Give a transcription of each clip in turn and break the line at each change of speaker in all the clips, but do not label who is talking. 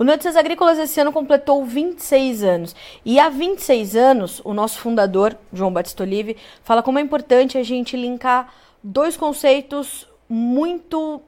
O Notícias Agrícolas esse ano completou 26 anos. E há 26 anos, o nosso fundador, João Batista Olive, fala como é importante a gente linkar dois conceitos muito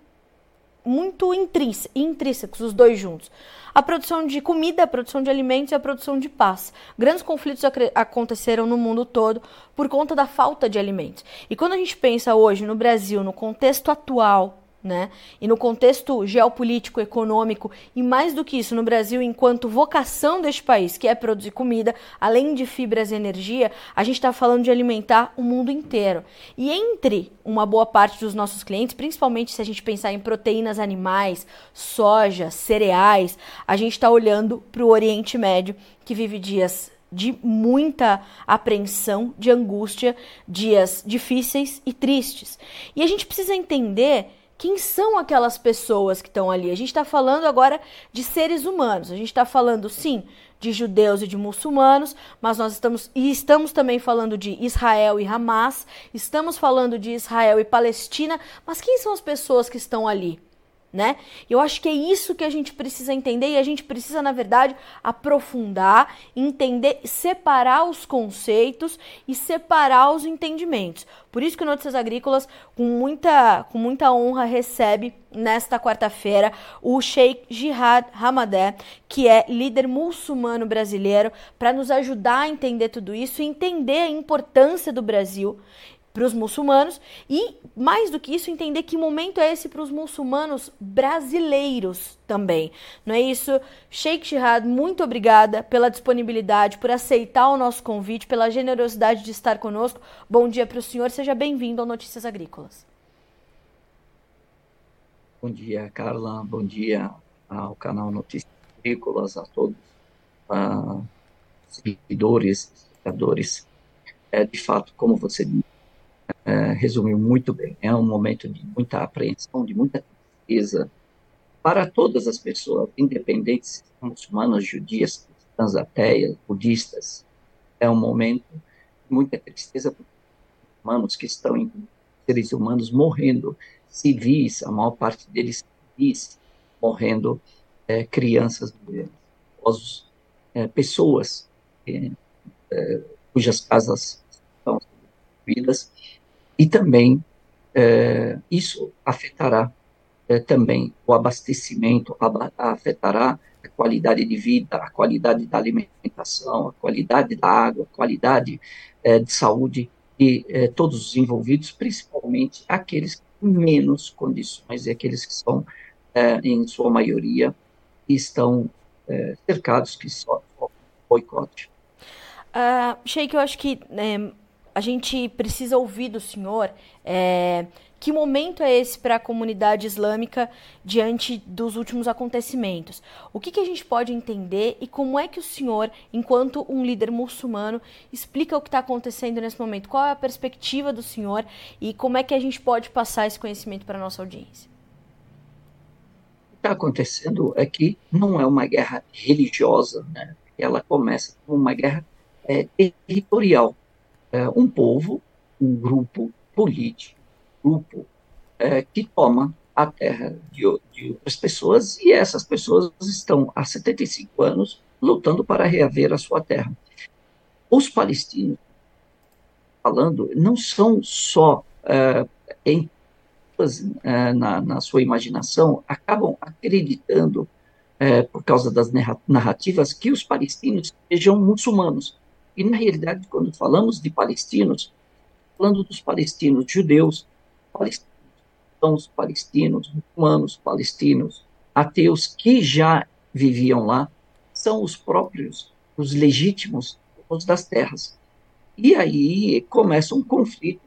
muito intrínsecos, os dois juntos. A produção de comida, a produção de alimentos e a produção de paz. Grandes conflitos aconteceram no mundo todo por conta da falta de alimentos. E quando a gente pensa hoje no Brasil, no contexto atual, né? E no contexto geopolítico, econômico e mais do que isso no Brasil, enquanto vocação deste país, que é produzir comida, além de fibras e energia, a gente está falando de alimentar o mundo inteiro. E entre uma boa parte dos nossos clientes, principalmente se a gente pensar em proteínas animais, soja, cereais, a gente está olhando para o Oriente Médio, que vive dias de muita apreensão, de angústia, dias difíceis e tristes. E a gente precisa entender quem são aquelas pessoas que estão ali? A gente está falando agora de seres humanos. A gente está falando, sim, de judeus e de muçulmanos, mas nós estamos e estamos também falando de Israel e Hamas, estamos falando de Israel e Palestina, mas quem são as pessoas que estão ali? Né? Eu acho que é isso que a gente precisa entender e a gente precisa, na verdade, aprofundar, entender, separar os conceitos e separar os entendimentos. Por isso que o Notícias Agrícolas, com muita, com muita honra, recebe nesta quarta-feira o Sheikh Jihad Hamadé, que é líder muçulmano brasileiro, para nos ajudar a entender tudo isso, entender a importância do Brasil para os muçulmanos e, mais do que isso, entender que momento é esse para os muçulmanos brasileiros também. Não é isso? Sheikh Shihad, muito obrigada pela disponibilidade, por aceitar o nosso convite, pela generosidade de estar conosco. Bom dia para o senhor, seja bem-vindo ao Notícias Agrícolas.
Bom dia, Carla. Bom dia ao canal Notícias Agrícolas, a todos os seguidores, espectadores. É, de fato, como você disse, é, resumiu muito bem. É um momento de muita apreensão, de muita tristeza para todas as pessoas, independentes, muçulmanas, judias, cristãs, ateias, budistas. É um momento de muita tristeza para os humanos que estão em seres humanos morrendo, civis, a maior parte deles civis, morrendo, é, crianças, mulheres, idosos, é, pessoas é, é cujas casas estão destruídas e também é, isso afetará é, também o abastecimento, afetará a qualidade de vida, a qualidade da alimentação, a qualidade da água, a qualidade é, de saúde de é, todos os envolvidos, principalmente aqueles com menos condições e aqueles que são, é, em sua maioria, estão é, cercados, que sofrem boicote.
Uh, Sheik, eu acho que né, a gente precisa ouvir do senhor é, que momento é esse para a comunidade islâmica diante dos últimos acontecimentos? O que, que, a gente pode entender e como é que o senhor, enquanto um líder muçulmano, explica o que está acontecendo nesse momento? Qual é a perspectiva do senhor e como é que a gente pode passar esse conhecimento para a nossa audiência?
O que está acontecendo é que não é uma guerra religiosa, né? ela começa como uma guerra é, territorial é, um povo, um grupo político, grupo é, que toma a terra de, de, outras pessoas e essas pessoas estão há 75 anos lutando para reaver a sua terra. Os palestinos, falando, não são só é, em, é, na, na, sua imaginação, acabam acreditando, é, por causa das narrativas, que os palestinos sejam muçulmanos. E, na realidade, quando falamos de palestinos, falando dos palestinos judeus, palestinos, palestinos, muçulmanos, palestinos, ateus que já viviam lá, são os próprios, os legítimos os das terras. E aí começa um conflito.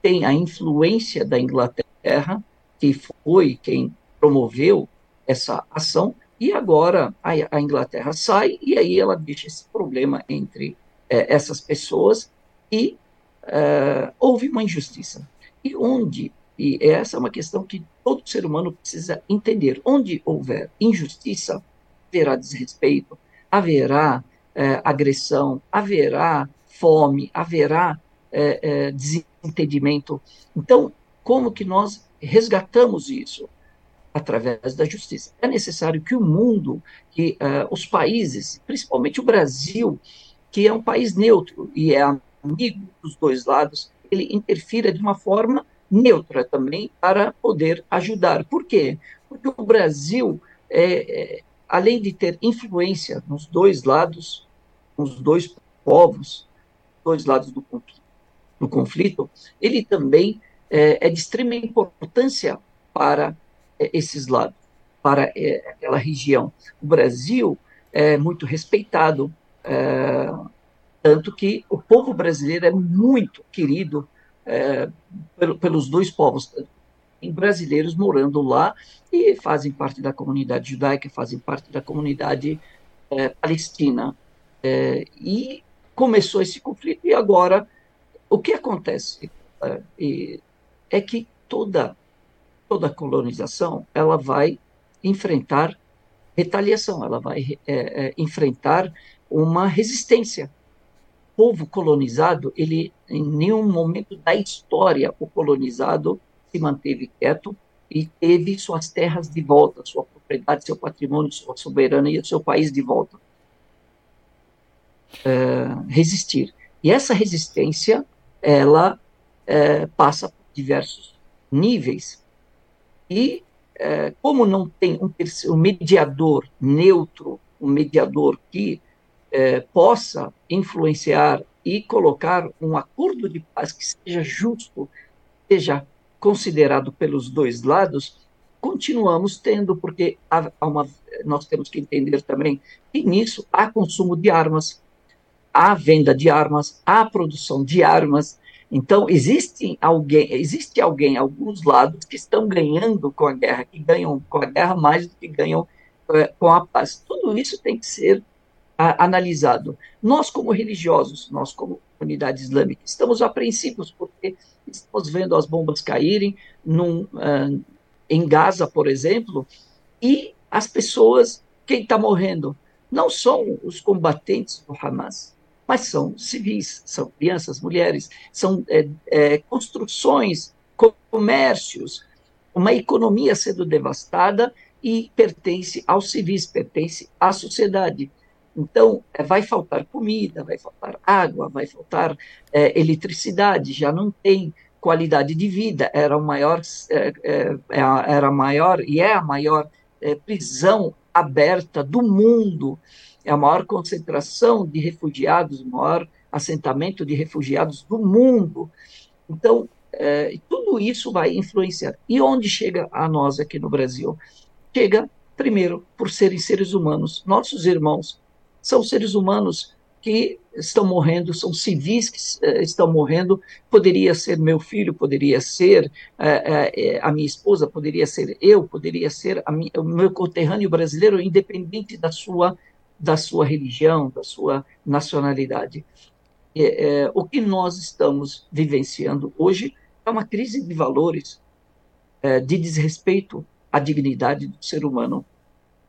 Tem a influência da Inglaterra, que foi quem promoveu essa ação, e agora a Inglaterra sai e aí ela deixa esse problema entre é, essas pessoas e é, houve uma injustiça. E onde, e essa é uma questão que todo ser humano precisa entender, onde houver injustiça, haverá desrespeito, haverá é, agressão, haverá fome, haverá desentendimento. Então, como que nós resgatamos isso? através da justiça. É necessário que o mundo, que uh, os países, principalmente o Brasil, que é um país neutro e é amigo dos dois lados, ele interfira de uma forma neutra também para poder ajudar. Por quê? Porque o Brasil, é, é, além de ter influência nos dois lados, nos dois povos, dois lados do do conflito ele também é, é de extrema importância para é, esses lados, para é, aquela região. O Brasil é muito respeitado, é, tanto que o povo brasileiro é muito querido é, pelos dois povos, tem brasileiros morando lá e fazem parte da comunidade judaica, fazem parte da comunidade é, palestina. É, e começou esse conflito, e agora o que acontece é, é que toda toda colonização ela vai enfrentar retaliação, ela vai é, é, enfrentar uma resistência. O povo colonizado, ele em nenhum momento da história o colonizado se manteve quieto e teve suas terras de volta, sua propriedade, seu patrimônio, sua soberania, seu país de volta. É, resistir. E essa resistência, ela é, passa por diversos níveis e, é, como não tem um, um, mediador neutro, um mediador que é, possa influenciar e colocar um acordo de paz que seja justo, seja considerado pelos dois lados, continuamos tendo, porque há, há uma, nós temos que entender também que nisso há consumo de armas, há venda de armas, há produção de armas, então, existe alguém, existe alguém, alguns lados que estão ganhando com a guerra, que ganham com a guerra mais do que ganham é, com a paz. Tudo isso tem que ser analisado. Nós, como religiosos, nós, como comunidade islâmica, estamos apreensivos porque estamos vendo as bombas caírem num, uh, em Gaza, por exemplo, e as pessoas, quem está morrendo, não são os combatentes do Hamas, mas são civis, são crianças, mulheres, são é, é, construções, comércios, uma economia sendo devastada e pertence aos civis, pertence à sociedade. Então, é, vai faltar comida, vai faltar água, vai faltar é, eletricidade, já não tem qualidade de vida, era o maior, é, é, é era a maior e é a maior prisão aberta do mundo é a maior concentração de refugiados, o maior assentamento de refugiados do mundo. Então, é, tudo isso vai influenciar. E onde chega a nós aqui no Brasil? Chega, primeiro, por serem seres humanos. Nossos irmãos são seres humanos que estão morrendo, são civis que uh, estão morrendo. Poderia ser meu filho, poderia ser uh, uh, a minha esposa, poderia ser eu, poderia ser minha, o meu conterrâneo brasileiro, independente da sua da sua religião, da sua nacionalidade. É, é, o que nós estamos vivenciando hoje é uma crise de valores, é, de desrespeito à dignidade do ser humano.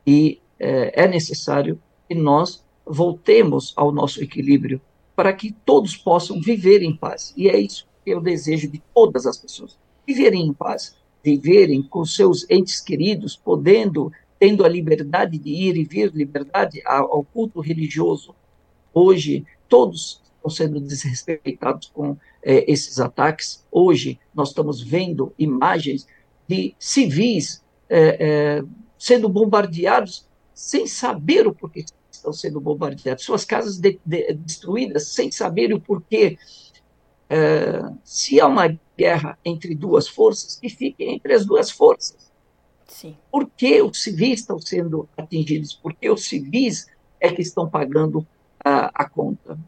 E é necessário que nós voltemos ao nosso equilíbrio para que todos possam viver em paz. E é isso que eu desejo de todas as pessoas: viverem em paz, viverem com seus entes queridos, podendo tendo a liberdade de ir e vir, liberdade ao culto religioso. Hoje, todos estão sendo desrespeitados com é, esses ataques. Hoje, nós estamos vendo imagens de civis é, é, sendo bombardeados sem saber o porquê estão sendo bombardeados, suas casas de, de, destruídas sem saber o porquê. É, se há uma guerra entre duas forças, que fique entre as duas forças Sim. Por que os civis estão sendo atingidos? Por que os civis é que estão pagando a, a conta?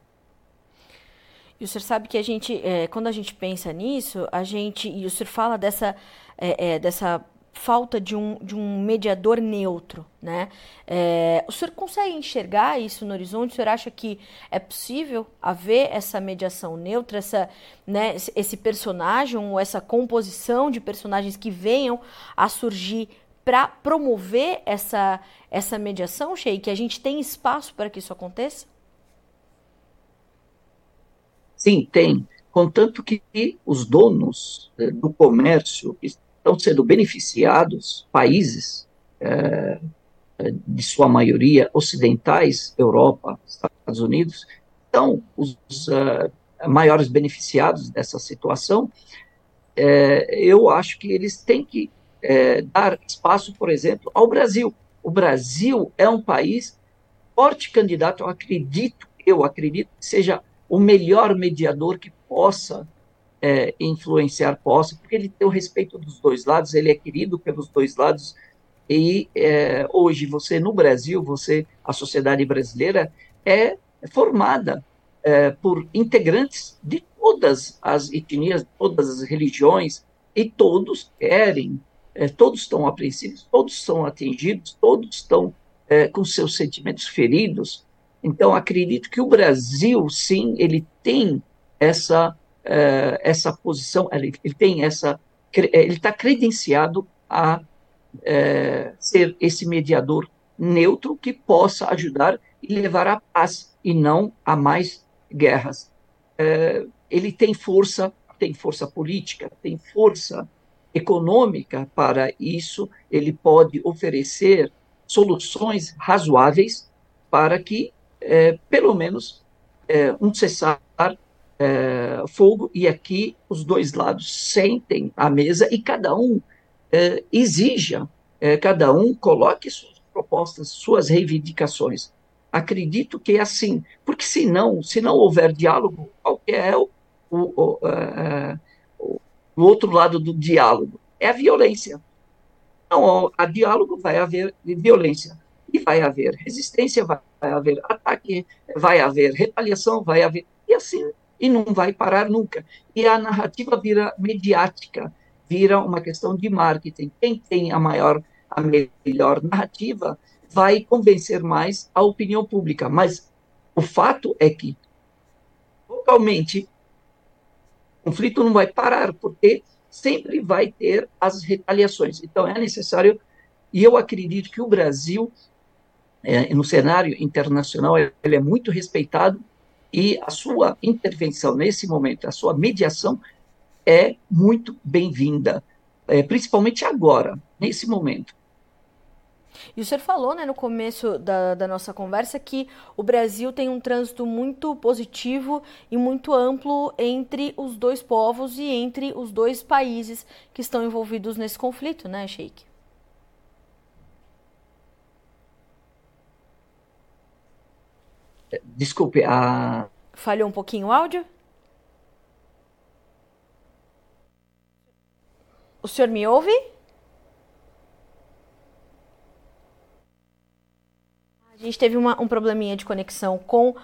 E o senhor sabe que a gente, é, quando a gente pensa nisso, a gente, e o senhor fala dessa, é, é, dessa falta de um, de um mediador neutro, né? É, o senhor consegue enxergar isso no horizonte? O senhor acha que é possível haver essa mediação neutra, essa, né, esse personagem ou essa composição de personagens que venham a surgir para promover essa, essa mediação, Sheik? Que a gente tem espaço para que isso aconteça?
Sim, tem. Contanto que os donos eh, do comércio, estão sendo beneficiados, países, é, de sua maioria ocidentais, Europa, Estados Unidos, são os uh, maiores beneficiados dessa situação. É, eu acho que eles têm que é, dar espaço, por exemplo, ao Brasil. O Brasil é um país forte candidato, eu acredito, eu acredito que seja o melhor mediador que possa é, influenciar, possa, porque ele tem o respeito dos dois lados, ele é querido pelos dois lados, e é, hoje você no Brasil, você a sociedade brasileira é formada é, por integrantes de todas as etnias, todas as religiões e todos querem, é, todos estão apreensivos, todos são atingidos, todos estão é, com seus sentimentos feridos. Então acredito que o Brasil, sim, ele tem essa é, essa posição, ele, ele tem essa, ele está credenciado a é, ser esse mediador neutro que possa ajudar e levar à paz e não a mais guerras. É, ele tem força, tem força política, tem força econômica para isso, ele pode oferecer soluções razoáveis para que, pelo menos, um cessar é, fogo e aqui os dois lados sentem a mesa e cada um é, exija, é, cada um coloque suas propostas, suas reivindicações. Acredito que é assim, porque se não, se não houver diálogo, qual é o, o, o, o, outro lado do diálogo? É a violência. Não, a diálogo vai haver violência e vai haver resistência, vai haver ataque, vai haver retaliação, vai haver e assim e não vai parar nunca. E a narrativa vira mediática, vira uma questão de marketing. Quem tem a maior, a melhor narrativa vai convencer mais a opinião pública. Mas o fato é que, localmente, o conflito não vai parar, porque sempre vai ter as retaliações. Então, é necessário, e eu acredito que o Brasil, é, no cenário internacional, ele é muito respeitado, e a sua intervenção nesse momento, a sua mediação, é muito bem-vinda, é, principalmente agora, nesse momento.
E o senhor falou né, no começo da, da, nossa conversa que o Brasil tem um trânsito muito positivo e muito amplo entre os dois povos e entre os dois países que estão envolvidos nesse conflito, né, Sheik?
Desculpe, a.
Falhou um pouquinho o áudio? O senhor me ouve? A gente teve uma, um probleminha de conexão com uh,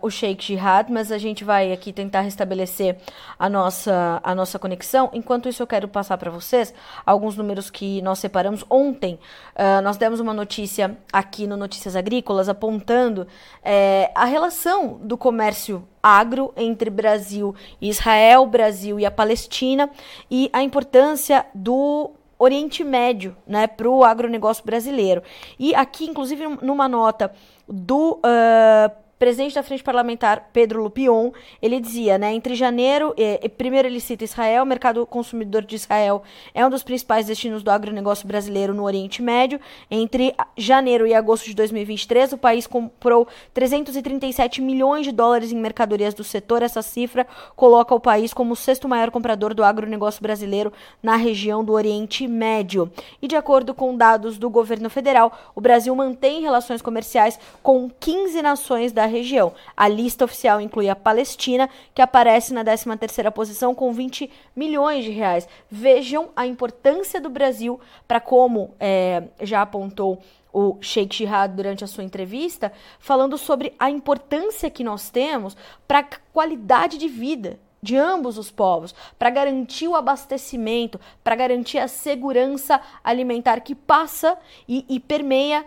o Sheikh Jihad, mas a gente vai aqui tentar restabelecer a nossa, a nossa conexão. Enquanto isso, eu quero passar para vocês alguns números que nós separamos. Ontem, uh, nós demos uma notícia aqui no Notícias Agrícolas apontando é, a relação do comércio agro entre Brasil e Israel, Brasil e a Palestina e a importância do Oriente Médio, né, para o agronegócio brasileiro. E aqui, inclusive, numa nota do uh, presidente da Frente Parlamentar, Pedro Lupion, ele dizia, né, entre janeiro, eh, primeiro ele cita Israel, o mercado consumidor de Israel é um dos principais destinos do agronegócio brasileiro no Oriente Médio. Entre janeiro e agosto de 2023, o país comprou 337 milhões de dólares em mercadorias do setor. Essa cifra coloca o país como o sexto maior comprador do agronegócio brasileiro na região do Oriente Médio. E de acordo com dados do governo federal, o Brasil mantém relações comerciais com 15 nações da região. A lista oficial inclui a Palestina, que aparece na 13ª posição com 20 milhões de reais. Vejam a importância do Brasil para como é, já apontou o Sheikh Jihad durante a sua entrevista, falando sobre a importância que nós temos para a qualidade de vida de ambos os povos, para garantir o abastecimento, para garantir a segurança alimentar que passa e, e, permeia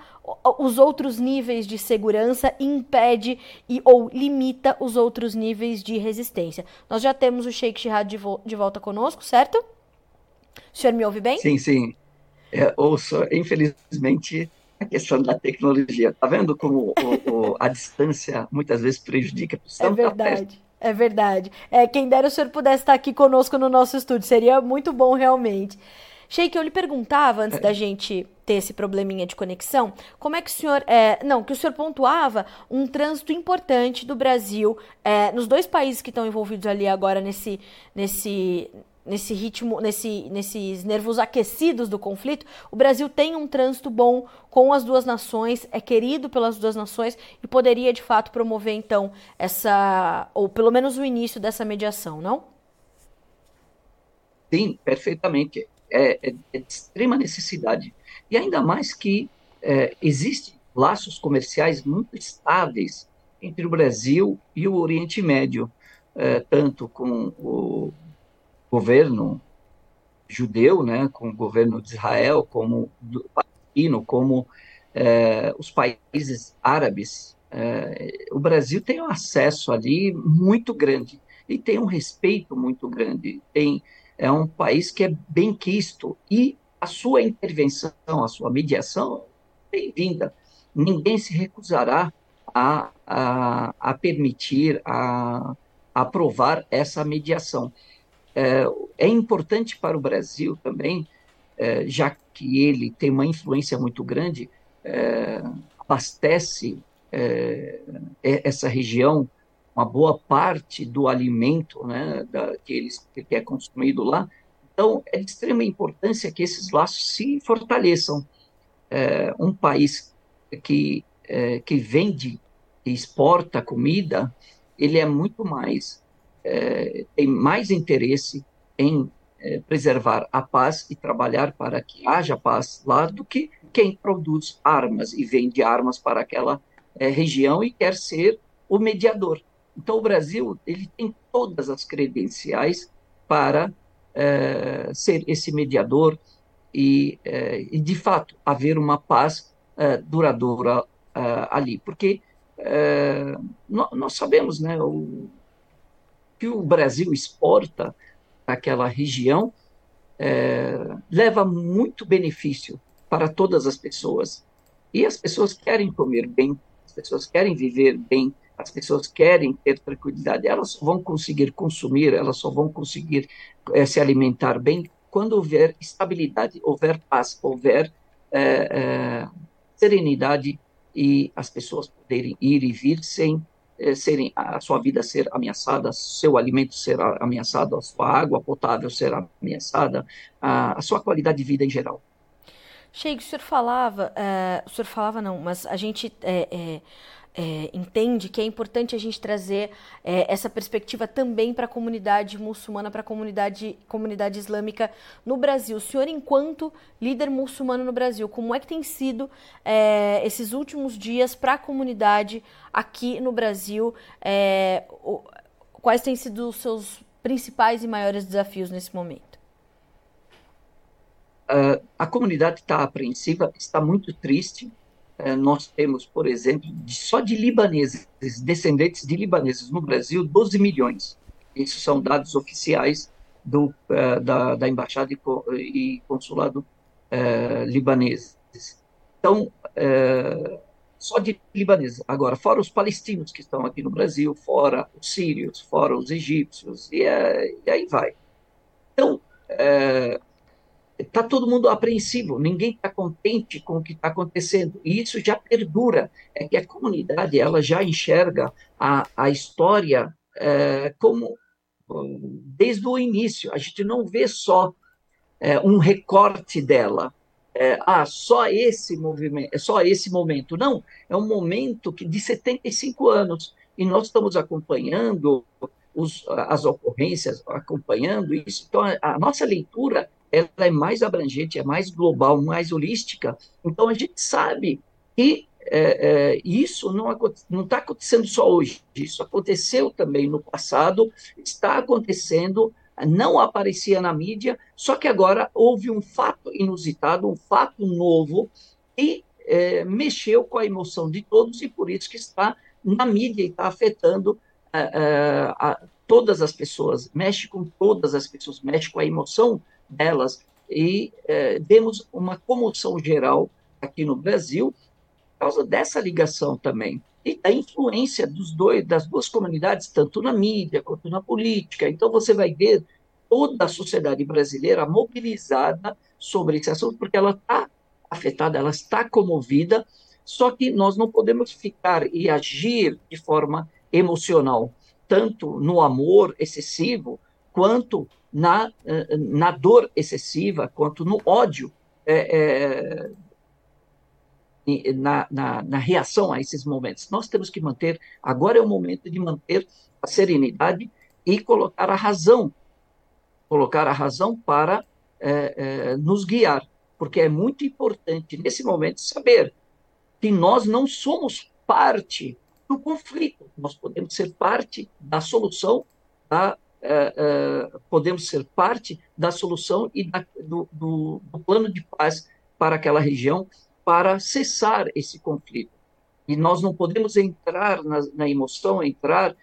os outros níveis de segurança impede e, ou limita os outros níveis de resistência. Nós já temos o Sheikh Shihad de, vo de volta conosco, certo? O senhor me ouve bem?
Sim, sim. É, ouço, infelizmente, a questão da tecnologia. Está vendo como o, o, a distância muitas vezes prejudica?
É verdade. É verdade. É, quem dera o senhor pudesse estar aqui conosco no nosso estúdio, seria muito bom realmente. Sheik, eu lhe perguntava, antes da gente ter esse probleminha de conexão, como é que o senhor. É, não, que o senhor pontuava um trânsito importante do Brasil é, nos dois países que estão envolvidos ali agora nesse, nesse, nesse ritmo, nesse, nesses nervos aquecidos do conflito, o Brasil tem um trânsito bom com as duas nações, é querido pelas duas nações e poderia de fato promover então essa, ou pelo menos o início dessa mediação, não?
Sim, perfeitamente. É, é, é de extrema necessidade. E ainda mais que é, existem laços comerciais muito estáveis entre o Brasil e o Oriente Médio, é, tanto com o governo judeu, né, com o governo de Israel, como do palestino, como é, os países árabes, é, o Brasil tem um acesso ali muito grande e tem um respeito muito grande. Tem é um país que é bem quisto e a sua intervenção, a sua mediação, bem-vinda. Ninguém se recusará a, a, a permitir, a, a aprovar essa mediação. É, é importante para o Brasil também, é, já que ele tem uma influência muito grande, é, abastece essa região uma boa parte do alimento né, da, que, eles, que é consumido lá. Então, é de extrema importância que esses laços se fortaleçam. É, um país que, é, que vende e exporta comida, ele é muito mais é, tem mais interesse em é, preservar a paz e trabalhar para que haja paz lá do que quem produz armas e vende armas para aquela é, região e quer ser o mediador. Então, o Brasil ele tem todas as credenciais para ser esse mediador e, e, de fato, haver uma paz duradoura ali. Porque nós sabemos, né, o, que o Brasil exporta aquela região é, leva muito benefício para todas as pessoas. E as pessoas querem comer bem, as pessoas querem viver bem, as pessoas querem ter tranquilidade. Elas vão conseguir consumir, elas só vão conseguir é, se alimentar bem quando houver estabilidade, houver paz, houver é, é, serenidade e as pessoas poderem ir e vir sem é, serem, a sua vida ser ameaçada, seu alimento ser ameaçado, a sua água potável ser ameaçada, a, a sua qualidade de vida em geral.
Sheik, o senhor falava, uh, o senhor falava não, mas a gente é, é, é, entende que é importante a gente trazer é, essa perspectiva também para a comunidade muçulmana, para a comunidade, comunidade islâmica no Brasil. O senhor, enquanto líder muçulmano no Brasil, como é que tem sido é, esses últimos dias para a comunidade aqui no Brasil? É, o, quais têm sido os seus principais e maiores desafios nesse momento?
Uh, a comunidade está apreensiva, está muito triste nós temos, por exemplo, só de libaneses, descendentes de libaneses no Brasil, 12 milhões. Isso são dados oficiais do, é, da, da, Embaixada e Consulado é, libaneses. Então, é, só de libaneses. Agora, fora os palestinos que estão aqui no Brasil, fora os sírios, fora os egípcios, e, é, e aí vai. Então, é, está todo mundo apreensivo, ninguém está contente com o que está acontecendo, e isso já perdura, é que a comunidade ela já enxerga a, a história é, como desde o início, a gente não vê só é, um recorte dela, é, ah, só esse movimento, só esse momento, não, é um momento que de 75 anos, e nós estamos acompanhando os, as ocorrências, acompanhando isso, então a, a nossa leitura ela é mais abrangente, é mais global, mais holística. Então a gente sabe que é, é, isso não está acontecendo só hoje, isso aconteceu também no passado, está acontecendo, não aparecia na mídia, só que agora houve um fato inusitado, um fato novo, e é, mexeu com a emoção de todos, e por isso que está na mídia e está afetando é, é, a, todas as pessoas, mexe com todas as pessoas, mexe com a emoção delas e demos uma comoção geral aqui no Brasil por causa dessa ligação também. e a influência dos dois, das duas comunidades, tanto na mídia quanto na política. Então, você vai ver toda a sociedade brasileira mobilizada sobre esse assunto, porque ela está afetada, ela está comovida, só que nós não podemos ficar e agir de forma emocional, tanto no amor excessivo, quanto na, eh, na dor excessiva, quanto no ódio é, é, na, na, na, reação a esses momentos. Nós temos que manter, agora é o momento de manter a serenidade e colocar a razão, colocar a razão para é, nos guiar, porque é muito importante nesse momento saber que nós não somos parte do conflito, nós podemos ser parte da solução, da, é, podemos ser parte da solução e da, do, do, do plano de paz para aquela região, para cessar esse conflito. E nós não podemos entrar na, na emoção, entrar,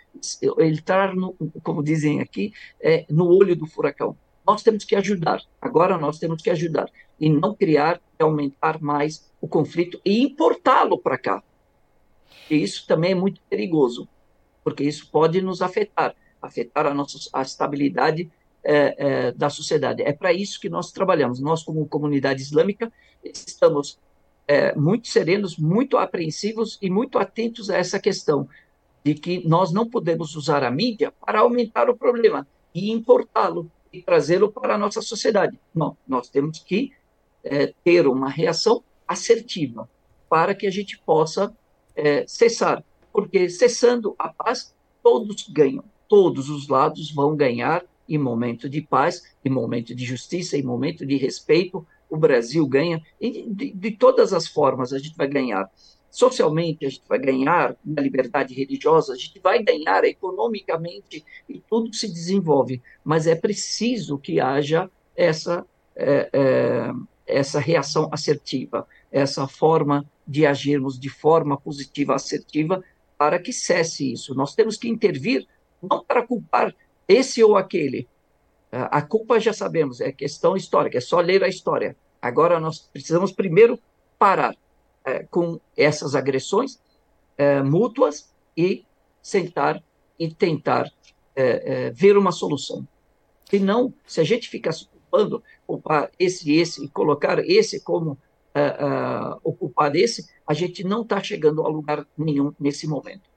entrar no, como dizem aqui, é, no olho do furacão. Nós temos que ajudar. Agora nós temos que ajudar e não criar e aumentar mais o conflito e importá-lo para cá. E isso também é muito perigoso, porque isso pode nos afetar, afetar a nossa a estabilidade é, é, da sociedade. É para isso que nós trabalhamos. Nós, como comunidade islâmica, estamos é, muito serenos, muito apreensivos e muito atentos a essa questão de que nós não podemos usar a mídia para aumentar o problema e importá-lo e trazê-lo para a nossa sociedade. Não, nós temos que é, ter uma reação assertiva para que a gente possa é, cessar, porque cessando a paz, todos ganham, todos os lados vão ganhar em momento de paz, em momento de justiça, em momento de respeito, o Brasil ganha, e de, de todas as formas a gente vai ganhar. Socialmente, a gente vai ganhar na liberdade religiosa, a gente vai ganhar economicamente e tudo se desenvolve, mas é preciso que haja essa, é, é, essa reação assertiva, essa forma de agirmos de forma positiva, assertiva, para que cesse isso. Nós temos que intervir, não para culpar esse ou aquele. A culpa já sabemos, é questão histórica, é só ler a história. Agora nós precisamos primeiro parar é, com essas agressões é, mútuas e sentar e tentar é, ver uma solução. Se não, se a gente ficar culpando, culpar esse e esse, e colocar esse como é, ocupar esse, a gente não está chegando a lugar nenhum nesse momento.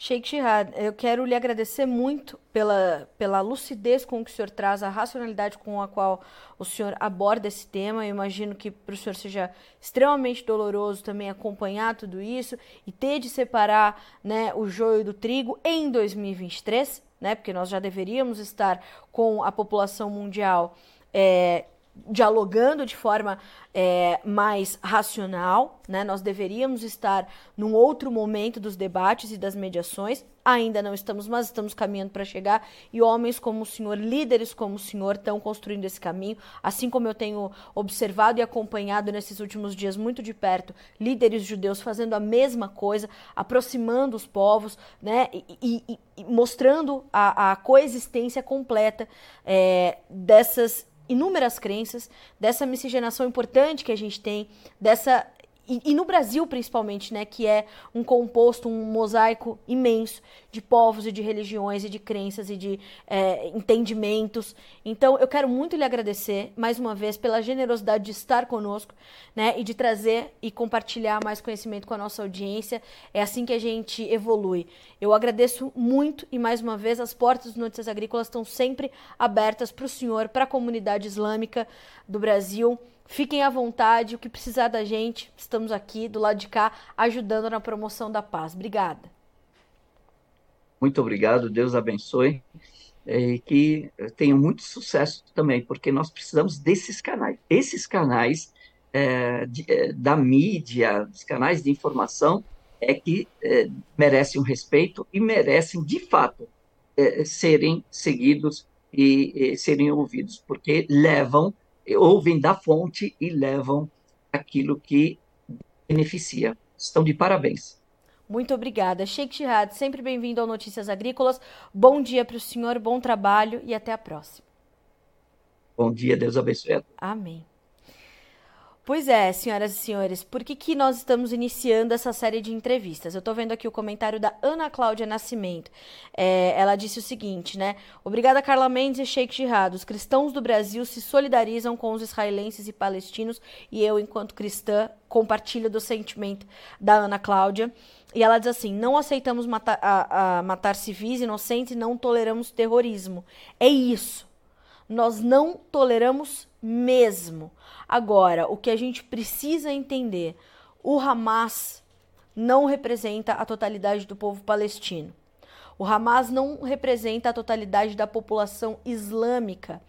Sheikh Shihad, eu quero lhe agradecer muito pela, pela lucidez com que o senhor traz, a racionalidade com a qual o senhor aborda esse tema. Eu imagino que para o senhor seja extremamente doloroso também acompanhar tudo isso e ter de separar né, o joio do trigo em 2023, né, porque nós já deveríamos estar com a população mundial. É, dialogando de forma é, mais racional, né? Nós deveríamos estar num outro momento dos debates e das mediações. Ainda não estamos, mas estamos caminhando para chegar. E homens como o senhor, líderes como o senhor, estão construindo esse caminho. Assim como eu tenho observado e acompanhado nesses últimos dias muito de perto, líderes judeus fazendo a mesma coisa, aproximando os povos, né? E, e, e mostrando a, a, coexistência completa é, dessas inúmeras crenças, dessa miscigenação importante que a gente tem, dessa e, e, no Brasil principalmente, né, que é um composto, um mosaico imenso de povos e de religiões e de crenças e de é, entendimentos. Então, eu quero muito lhe agradecer mais uma vez pela generosidade de estar conosco, né, e de trazer e compartilhar mais conhecimento com a nossa audiência. É assim que a gente evolui. Eu agradeço muito e mais uma vez as portas do Notícias Agrícolas estão sempre abertas para o senhor, para a comunidade islâmica do Brasil. Fiquem à vontade, o que precisar da gente, estamos aqui do lado de cá ajudando na promoção da paz. Obrigada.
Muito obrigado, Deus abençoe e que tenham muito sucesso também, porque nós precisamos desses canais. Esses canais é, de, é, da mídia, dos canais de informação, é que é, merecem um respeito e merecem, de fato, é, serem seguidos e, e serem ouvidos, porque levam ouvem da fonte e levam aquilo que beneficia. Estão de parabéns.
Muito obrigada. Sheikh Jihad, sempre bem-vindo ao Notícias Agrícolas. Bom dia para o senhor, bom trabalho e até a próxima.
Bom dia, Deus abençoe.
Amém. Pois é, senhoras e senhores, por que, que nós estamos iniciando essa série de entrevistas? Eu estou vendo aqui o comentário da Ana Cláudia Nascimento. É, ela disse o seguinte, né? Obrigada, Carla Mendes e Sheikh Jihad. Os cristãos do Brasil se solidarizam com os israelenses e palestinos e eu, enquanto cristã, compartilho do sentimento da Ana Cláudia. E ela diz assim: não aceitamos matar, a, a matar civis inocentes e não toleramos terrorismo. É isso. Nós não toleramos mesmo. Agora, o que a gente precisa entender: o Hamas não representa a totalidade do povo palestino. O Hamas não representa a totalidade da população islâmica.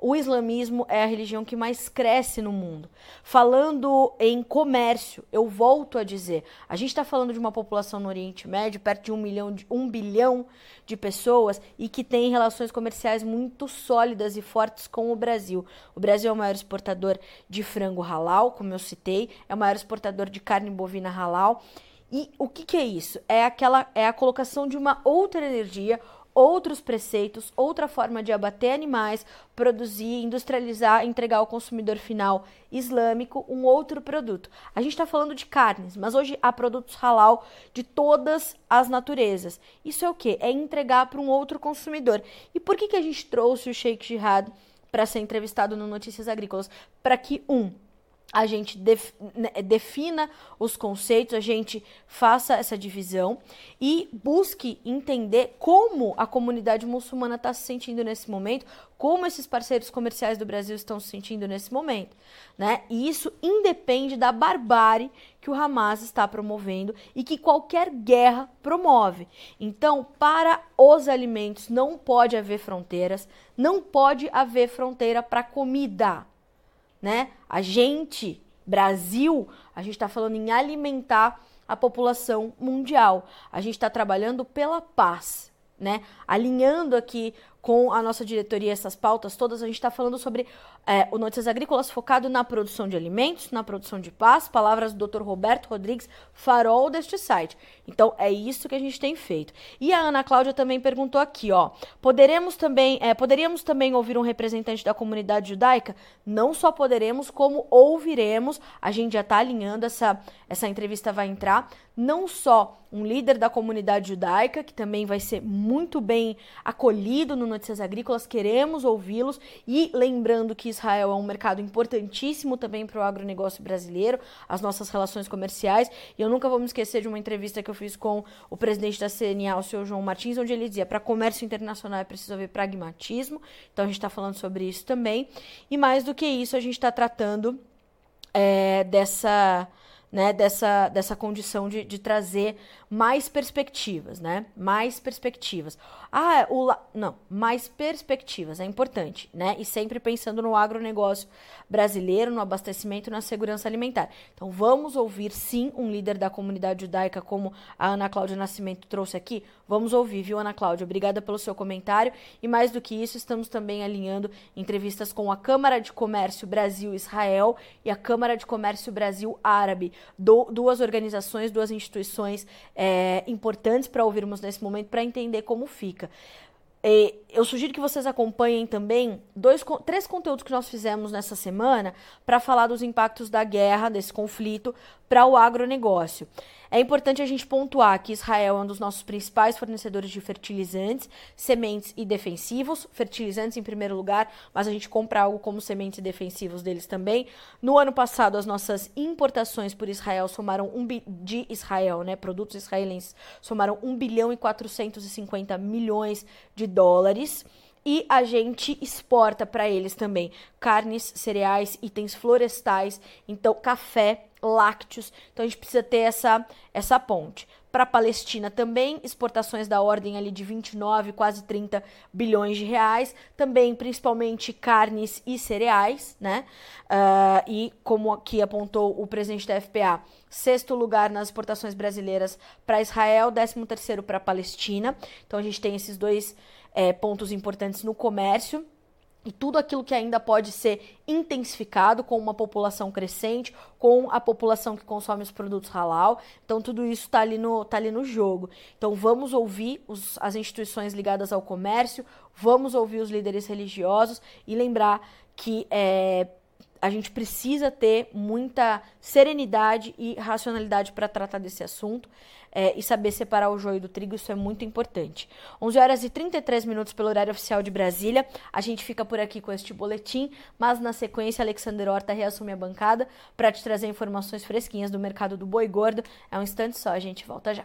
O islamismo é a religião que mais cresce no mundo. Falando em comércio, eu volto a dizer, a gente está falando de uma população no Oriente Médio, perto de um, milhão de um bilhão de pessoas, e que tem relações comerciais muito sólidas e fortes com o Brasil. O Brasil é o maior exportador de frango halal, como eu citei, é o maior exportador de carne bovina halal. E o que, que é isso? É aquela é a colocação de uma outra energia, outros preceitos, outra forma de abater animais, produzir, industrializar, entregar ao consumidor final islâmico um outro produto. A gente está falando de carnes, mas hoje há produtos halal de todas as naturezas. Isso é o que? É entregar para um outro consumidor. E por que, que a gente trouxe o Sheikh Jihad para ser entrevistado no Notícias Agrícolas? Para que, um, a gente def, né, defina os conceitos, a gente faça essa divisão e busque entender como a comunidade muçulmana está se sentindo nesse momento, como esses parceiros comerciais do Brasil estão se sentindo nesse momento, né? E isso independe da barbárie que o Hamas está promovendo e que qualquer guerra promove. Então, para os alimentos não pode haver fronteiras, não pode haver fronteira para comida né? A gente, Brasil, a gente está falando em alimentar a população mundial. A gente está trabalhando pela paz, né? Alinhando aqui com a nossa diretoria essas pautas todas, a gente está falando sobre é, o Notícias Agrícolas focado na produção de alimentos, na produção de paz, palavras do Dr. Roberto Rodrigues, farol deste site. Então, é isso que a gente tem feito. E a Ana Cláudia também perguntou aqui, ó, poderemos também, é, poderíamos também ouvir um representante da comunidade judaica? Não só poderemos, como ouviremos, a gente já está alinhando, essa, essa entrevista vai entrar, não só um líder da comunidade judaica, que também vai ser muito bem acolhido no Notícias Agrícolas, queremos ouvi-los, e lembrando que Israel é um mercado importantíssimo também para o agronegócio brasileiro, as nossas relações comerciais. E eu nunca vou me esquecer de uma entrevista que eu fiz com o presidente da CNA, o senhor João Martins, onde ele dizia: para comércio internacional é preciso haver pragmatismo. Então a gente está falando sobre isso também. E mais do que isso, a gente está tratando é, dessa né, dessa, dessa condição de, de trazer mais perspectivas, né? Mais perspectivas. Ah, o la... não, mais perspectivas, é importante, né? E sempre pensando no agronegócio brasileiro, no abastecimento na segurança alimentar. Então vamos ouvir sim um líder da comunidade judaica, como a Ana Cláudia Nascimento trouxe aqui. Vamos ouvir, viu, Ana Cláudia? Obrigada pelo seu comentário. E mais do que isso, estamos também alinhando entrevistas com a Câmara de Comércio Brasil-Israel e a Câmara de Comércio Brasil-Árabe do, duas organizações, duas instituições é, importantes para ouvirmos nesse momento para entender como fica. E eu sugiro que vocês acompanhem também dois, três conteúdos que nós fizemos nessa semana para falar dos impactos da guerra, desse conflito, para o agronegócio. É importante a gente pontuar que Israel é um dos nossos principais fornecedores de fertilizantes, sementes e defensivos. Fertilizantes em primeiro lugar, mas a gente compra algo como sementes e defensivos deles também. No ano passado, as nossas importações por Israel somaram um de Israel, né, produtos israelenses, somaram 1 bilhão e 450 milhões de dólares e a gente exporta para eles também carnes, cereais, itens florestais, então café, lácteos. Então a gente precisa ter essa essa ponte. Para a Palestina também, exportações da ordem ali de 29, quase 30 bilhões de reais. Também, principalmente, carnes e cereais, né? Uh, e como aqui apontou o presidente da FPA, sexto lugar nas exportações brasileiras para Israel, décimo terceiro para a Palestina. Então a gente tem esses dois é, pontos importantes no comércio e tudo aquilo que ainda pode ser intensificado com uma população crescente, com a população que consome os produtos halal. Então, tudo isso está ali, no, tá ali no jogo. Então, vamos ouvir os, as instituições ligadas ao comércio, vamos ouvir os líderes religiosos e lembrar que é, a gente precisa ter muita serenidade e racionalidade para tratar desse assunto é, e saber separar o joio do trigo, isso é muito importante. 11 horas e 33 minutos pelo horário oficial de Brasília. A gente fica por aqui com este boletim, mas na sequência, Alexander Horta reassume a bancada para te trazer informações fresquinhas do mercado do boi gordo. É um instante só, a gente volta já.